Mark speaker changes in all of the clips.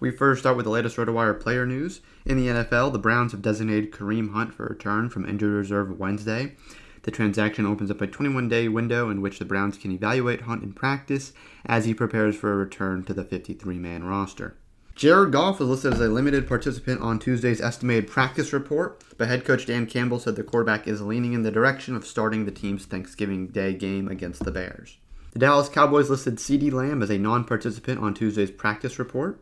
Speaker 1: We first start with the latest RotoWire player news. In the NFL, the Browns have designated Kareem Hunt for return from injury reserve Wednesday. The transaction opens up a 21 day window in which the Browns can evaluate Hunt in practice as he prepares for a return to the 53 man roster. Jared Goff was listed as a limited participant on Tuesday's estimated practice report, but head coach Dan Campbell said the quarterback is leaning in the direction of starting the team's Thanksgiving Day game against the Bears. The Dallas Cowboys listed CeeDee Lamb as a non participant on Tuesday's practice report.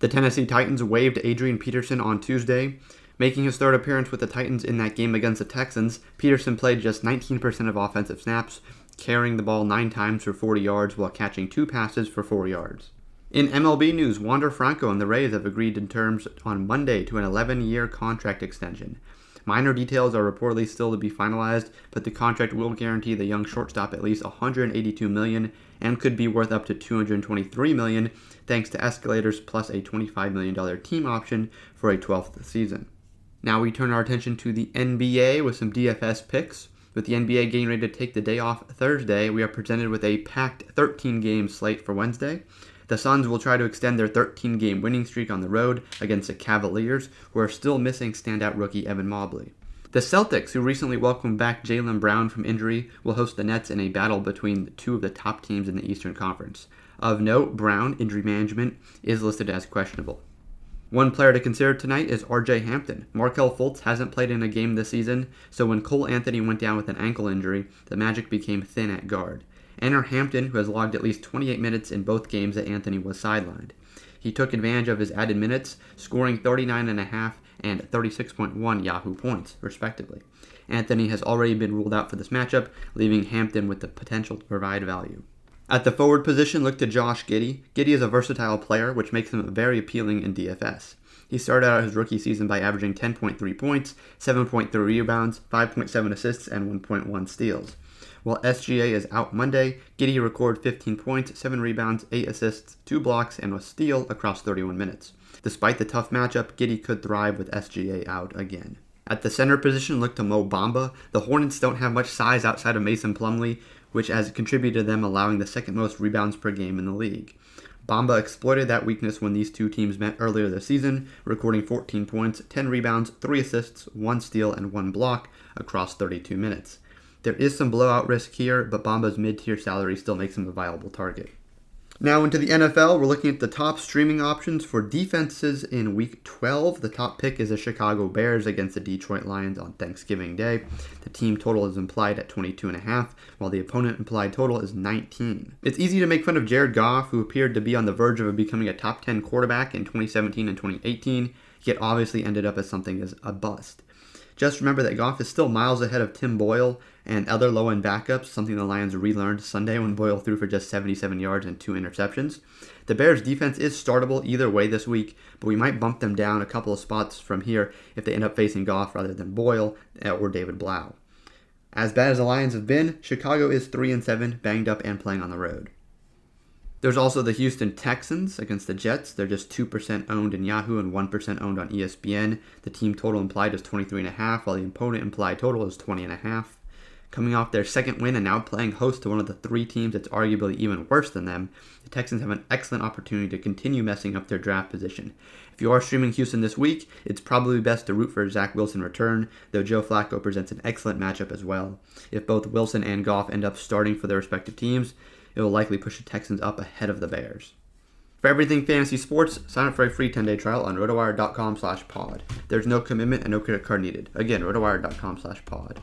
Speaker 1: The Tennessee Titans waived Adrian Peterson on Tuesday. Making his third appearance with the Titans in that game against the Texans, Peterson played just 19% of offensive snaps, carrying the ball nine times for 40 yards while catching two passes for 4 yards. In MLB news, Wander Franco and the Rays have agreed in terms on Monday to an 11 year contract extension. Minor details are reportedly still to be finalized, but the contract will guarantee the young shortstop at least 182 million and could be worth up to 223 million thanks to escalators plus a $25 million team option for a 12th season. Now we turn our attention to the NBA with some DFS picks. With the NBA getting ready to take the day off Thursday, we are presented with a packed 13 game slate for Wednesday. The Suns will try to extend their 13 game winning streak on the road against the Cavaliers, who are still missing standout rookie Evan Mobley. The Celtics, who recently welcomed back Jaylen Brown from injury, will host the Nets in a battle between two of the top teams in the Eastern Conference. Of note, Brown, injury management, is listed as questionable. One player to consider tonight is RJ Hampton. Markelle Fultz hasn't played in a game this season, so when Cole Anthony went down with an ankle injury, the Magic became thin at guard. Enter Hampton, who has logged at least 28 minutes in both games that Anthony was sidelined. He took advantage of his added minutes, scoring 39.5 and 36.1 Yahoo points, respectively. Anthony has already been ruled out for this matchup, leaving Hampton with the potential to provide value. At the forward position, look to Josh Giddey. Giddey is a versatile player, which makes him very appealing in DFS. He started out his rookie season by averaging 10.3 points, 7.3 rebounds, 5.7 assists, and 1.1 steals. While SGA is out Monday, Giddey recorded 15 points, 7 rebounds, 8 assists, 2 blocks, and a steal across 31 minutes. Despite the tough matchup, Giddey could thrive with SGA out again. At the center position, look to Mo Bamba. The Hornets don't have much size outside of Mason Plumlee, which has contributed to them allowing the second most rebounds per game in the league. Bamba exploited that weakness when these two teams met earlier this season, recording 14 points, 10 rebounds, 3 assists, 1 steal, and 1 block across 32 minutes. There is some blowout risk here, but Bamba's mid tier salary still makes him a viable target. Now into the NFL, we're looking at the top streaming options for defenses in Week 12. The top pick is the Chicago Bears against the Detroit Lions on Thanksgiving Day. The team total is implied at 22.5, while the opponent implied total is 19. It's easy to make fun of Jared Goff, who appeared to be on the verge of becoming a top 10 quarterback in 2017 and 2018, yet obviously ended up as something as a bust. Just remember that Goff is still miles ahead of Tim Boyle and other low end backups, something the Lions relearned Sunday when Boyle threw for just 77 yards and two interceptions. The Bears' defense is startable either way this week, but we might bump them down a couple of spots from here if they end up facing Goff rather than Boyle uh, or David Blough. As bad as the Lions have been, Chicago is 3 and 7, banged up and playing on the road. There's also the Houston Texans against the Jets. They're just 2% owned in Yahoo and 1% owned on ESPN. The team total implied is 23.5, while the opponent implied total is 20.5. Coming off their second win and now playing host to one of the three teams that's arguably even worse than them, the Texans have an excellent opportunity to continue messing up their draft position. If you are streaming Houston this week, it's probably best to root for Zach Wilson return, though Joe Flacco presents an excellent matchup as well. If both Wilson and Goff end up starting for their respective teams, it will likely push the Texans up ahead of the Bears. For everything fantasy sports, sign up for a free 10-day trial on rotowire.com slash pod. There's no commitment and no credit card needed. Again, rotowire.com slash pod.